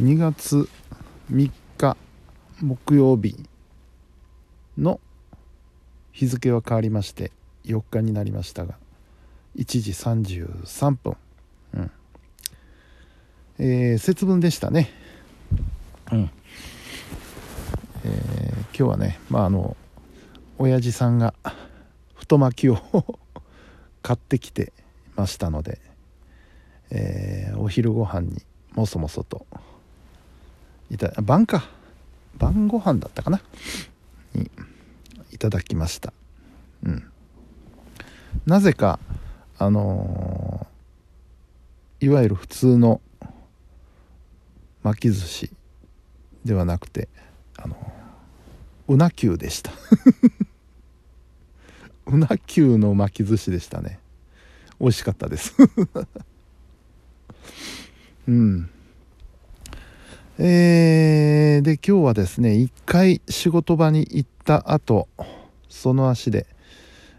2月3日木曜日の日付は変わりまして4日になりましたが1時33分、うん。えー、節分でしたね、うん。えー、今日はねまああの親父さんが太巻きを 買ってきてましたので、えー、お昼ご飯にもそもそといた晩か。晩ご飯だったかな？にいただきました。うん。なぜかあのー、いわゆる普通の巻き寿司ではなくてあのうなきゅうでした。うなきゅうの巻き寿司でしたね。美味しかったです。うん。えー、で今日はですね一回仕事場に行った後その足で、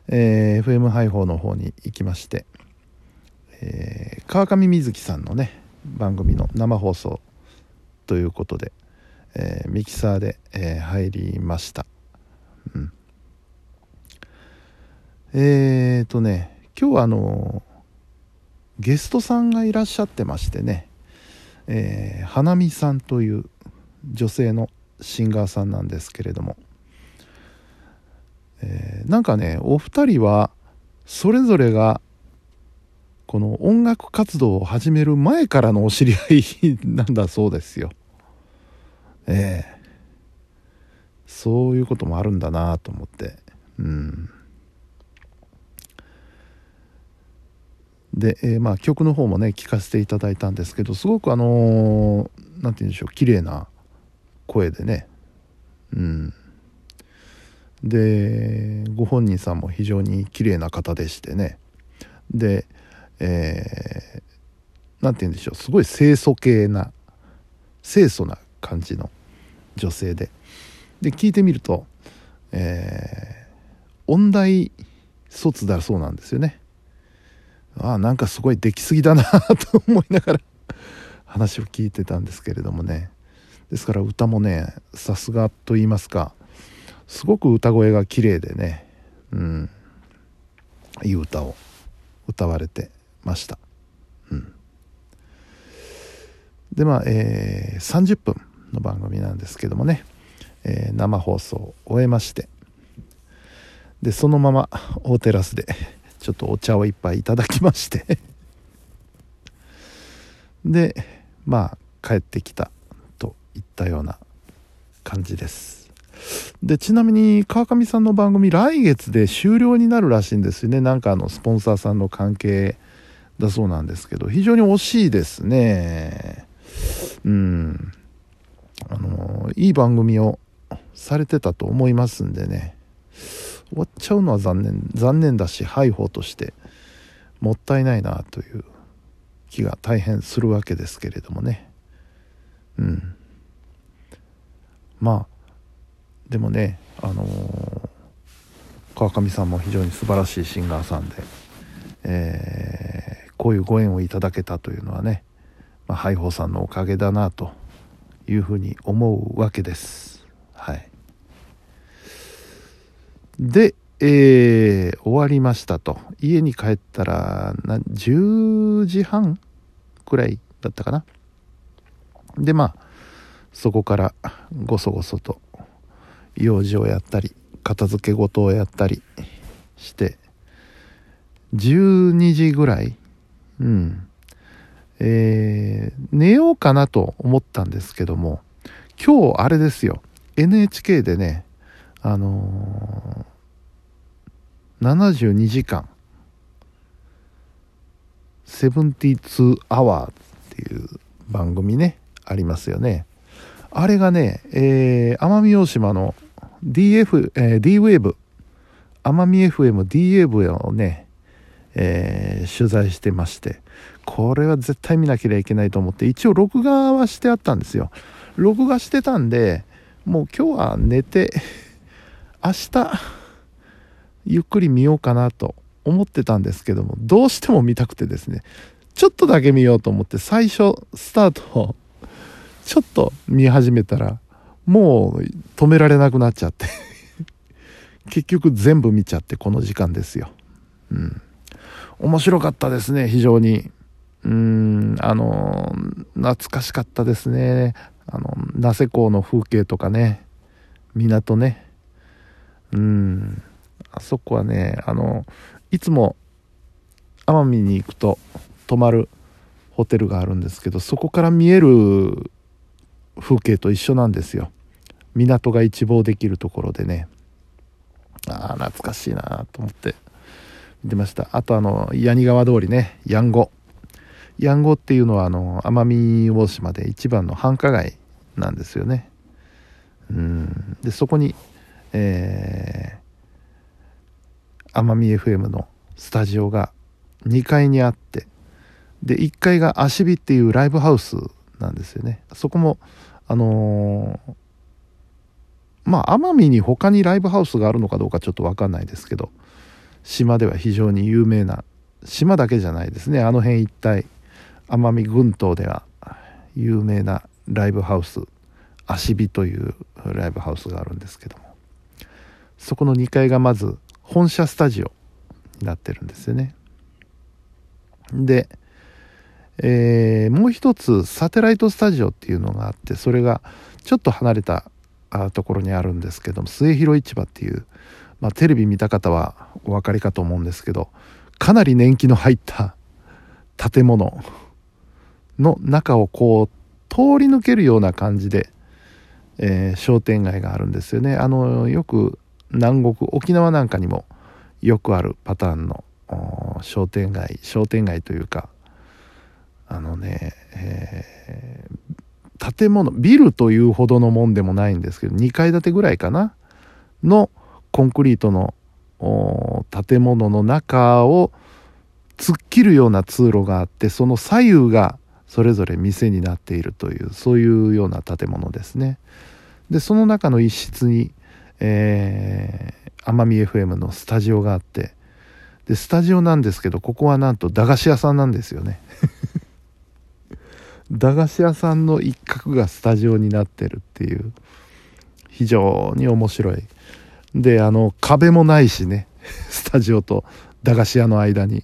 えー、FM 配報の方に行きまして、えー、川上瑞希さんのね番組の生放送ということで、えー、ミキサーで、えー、入りました、うん、えーとね今日はあのゲストさんがいらっしゃってましてねえー、花見さんという女性のシンガーさんなんですけれども、えー、なんかねお二人はそれぞれがこの音楽活動を始める前からのお知り合いなんだそうですよ。ええー、そういうこともあるんだなと思って。うん。で、えー、まあ曲の方もね聴かせていただいたんですけどすごくあの何、ー、て言うんでしょう綺麗な声でね。うん。でご本人さんも非常に綺麗な方でしてね。でえー、て言うんでしょうすごい清楚系な清楚な感じの女性で。で聞いてみると、えー、音大卒だそうなんですよね。ああなんかすごいできすぎだな と思いながら話を聞いてたんですけれどもね。ですから歌もねさすがと言いますかすごく歌声が綺麗でねうん。いい歌を歌われてました、うん、でまあ、えー、30分の番組なんですけどもね、えー、生放送を終えましてでそのまま大テラスでちょっとお茶を一杯いただきまして。でまあ帰ってきたといったような感じです。でちなみに川上さんの番組来月で終了になるらしいんですよね。なんかあのスポンサーさんの関係だそうなんですけど。非常に惜しいですね。うん。あのいい番組をされてたと思いますんでね。終わっちゃうのは残念。残念だし配報としてもったいないなという気が大変するわけですけれどもね。うん。まあでもねあのー、川上さんも非常に素晴らしいシンガーさんで、えー、こういうご縁をいただけたというのはね、まあ、ハイホーさんのおかげだなというふうに思うわけです。はい。で、えー、終わりましたと。家に帰ったら、な10時半くらいだったかな。で、まあ、そこからごそごそと用事をやったり、片付け事をやったりして、12時ぐらい、うん、えー、寝ようかなと思ったんですけども、今日あれですよ、NHK でね、あの72時間。72アワーっていう番組ねありますよね。あれがね、えー、奄美大島の DF、えー、D-Wave 奄美 FM D-Wave をね、えー、取材してましてこれは絶対見なければいけないと思って一応録画はしてあったんですよ。録画してたんでもう今日は寝て明日ゆっくり見ようかなと思ってたんですけどもどうしても見たくてですねちょっとだけ見ようと思って最初スタートをちょっと見始めたらもう止められなくなっちゃって 結局全部見ちゃってこの時間ですよ。うん。面白かったですね、非常に。うん、あの、懐かしかったですね。あの、那瀬港の風景とかね、港ね。うん、あそこはね、あの、いつも奄美に行くと泊まるホテルがあるんですけど、そこから見える風景と一緒なんですよ。港が一望できるところでね。ああ、懐かしいなと思って見てました。あとあの、八木川通りね、ヤンゴ。ヤンゴっていうのはあの、奄美大島で一番の繁華街なんですよね。うん。で、そこに、えー、奄美 FM のスタジオが2階にあって、で、1階が足火っていうライブハウスなんですよね。そこも、あのー、まあ奄美に他にライブハウスがあるのかどうかちょっと分かんないですけど島では非常に有名な島だけじゃないですねあの辺一帯奄美群島では有名なライブハウス足火というライブハウスがあるんですけどもそこの2階がまず本社スタジオになってるんですよね。で、えー、もう一つサテライトスタジオっていうのがあってそれがちょっと離れたところにあるんですけども末広市場っていう、まあ、テレビ見た方はお分かりかと思うんですけどかなり年季の入った建物の中をこう通り抜けるような感じで、えー、商店街があるんですよね。あのよく南国沖縄なんかにもよくあるパターンの商店街商店街というかあのね、えー、建物ビルというほどのもんでもないんですけど2階建てぐらいかな？のコンクリートの建物の中を突っ切るような通路があってその左右がそれぞれ店になっているというそういうような建物ですね。でその中の一室に、えー、奄美 FM のスタジオがあってでスタジオなんですけどここはなんと駄菓子屋さんなんですよね。駄菓子屋さんの一角がスタジオになってるっていう非常に面白い。であの壁もないしね。スタジオと駄菓子屋の間に。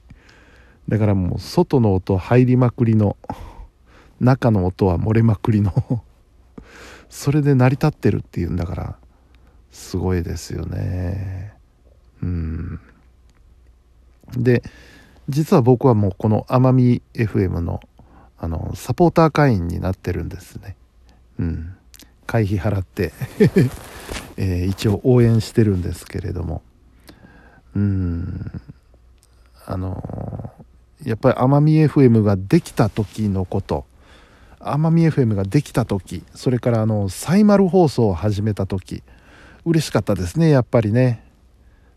だからもう外の音入りまくりの中の音は漏れまくりの。それで成り立ってるっていうんだからすごいですよね。うん。で実は僕はもうこの奄美 FM のあのサポーター会員になってるんですね。うん。会費払って えー、一応応援してるんですけれども。うん。あのー、やっぱり奄美 FM ができた時のこと奄美 FM ができた時それからあのサイマル放送を始めた時嬉しかったですねやっぱりね。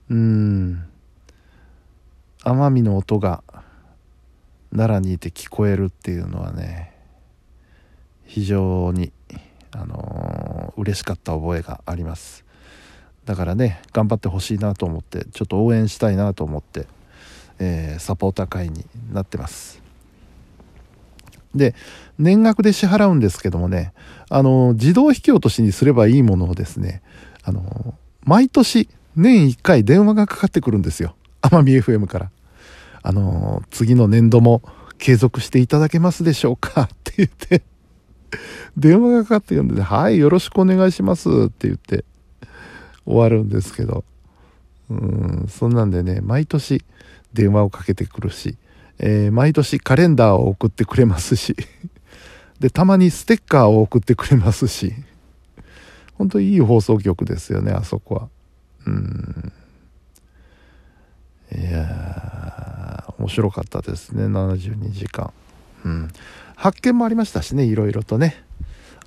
うん。奄美の音が奈良にいて聞こえるっていうのはね非常にあのー、嬉しかった覚えがあります。だからね頑張ってほしいなと思ってちょっと応援したいなと思って、えー、サポーター会になってます。で年額で支払うんですけどもねあのー、自動引き落としにすればいいものをですねあの毎年年1回電話がかかってくるんですよ。奄美 FM から。あの次の年度も継続していただけますでしょうか？って言って。電話がかかってくるんで、はい、よろしくお願いします。って言って終わるんですけど、うん、そんなんでね、毎年電話をかけてくるし、えー、毎年カレンダーを送ってくれますし、で、たまにステッカーを送ってくれますし、本当にいい放送局ですよね、あそこは。うん。いや面白かったですね72時間。うん。発見もありましたしねいろいろとね。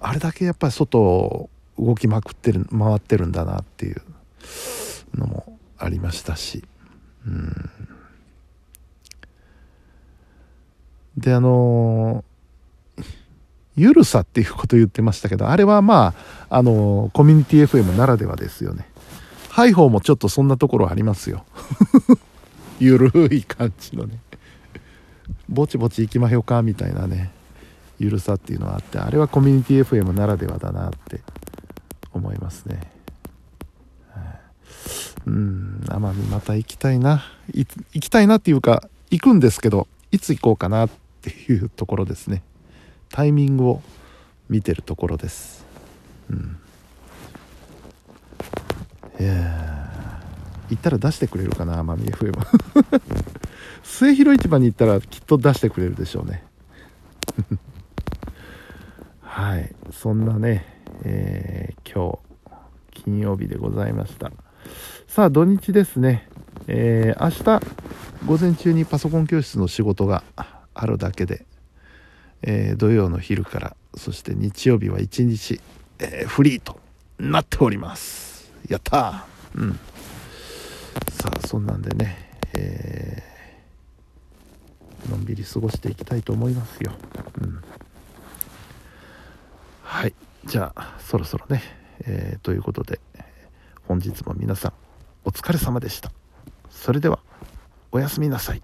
あれだけやっぱり外動きまくってる回ってるんだなっていうのもありましたし。うん。であのゆるさっていうこと言ってましたけどあれはまああのコミュニティ FM ならではですよね。ハイホーもちょっとそんなところありますよ。ゆるい感じのね。ぼちぼち行きまひょかみたいなね。ゆるさっていうのはあってあれはコミュニティ FM ならではだなって思いますね、うん奄美また行きたいな。行きたいなっていうか行くんですけどいつ行こうかなっていうところですね。タイミングを見てるところです。うん。いや行ったら出してくれるかな奄美 FM 末広市場に行ったらきっと出してくれるでしょうね。はい。そんなね、えー、今日金曜日でございました。さあ土日ですね、えー、明日午前中にパソコン教室の仕事があるだけで、えー、土曜の昼からそして日曜日は一日、えー、フリーとなっております。やったうん。さあそんなんでね、えー、のんびり過ごしていきたいと思いますよ、うん、はい。じゃあそろそろね、え、ということで本日も皆さんお疲れ様でした。それではおやすみなさい。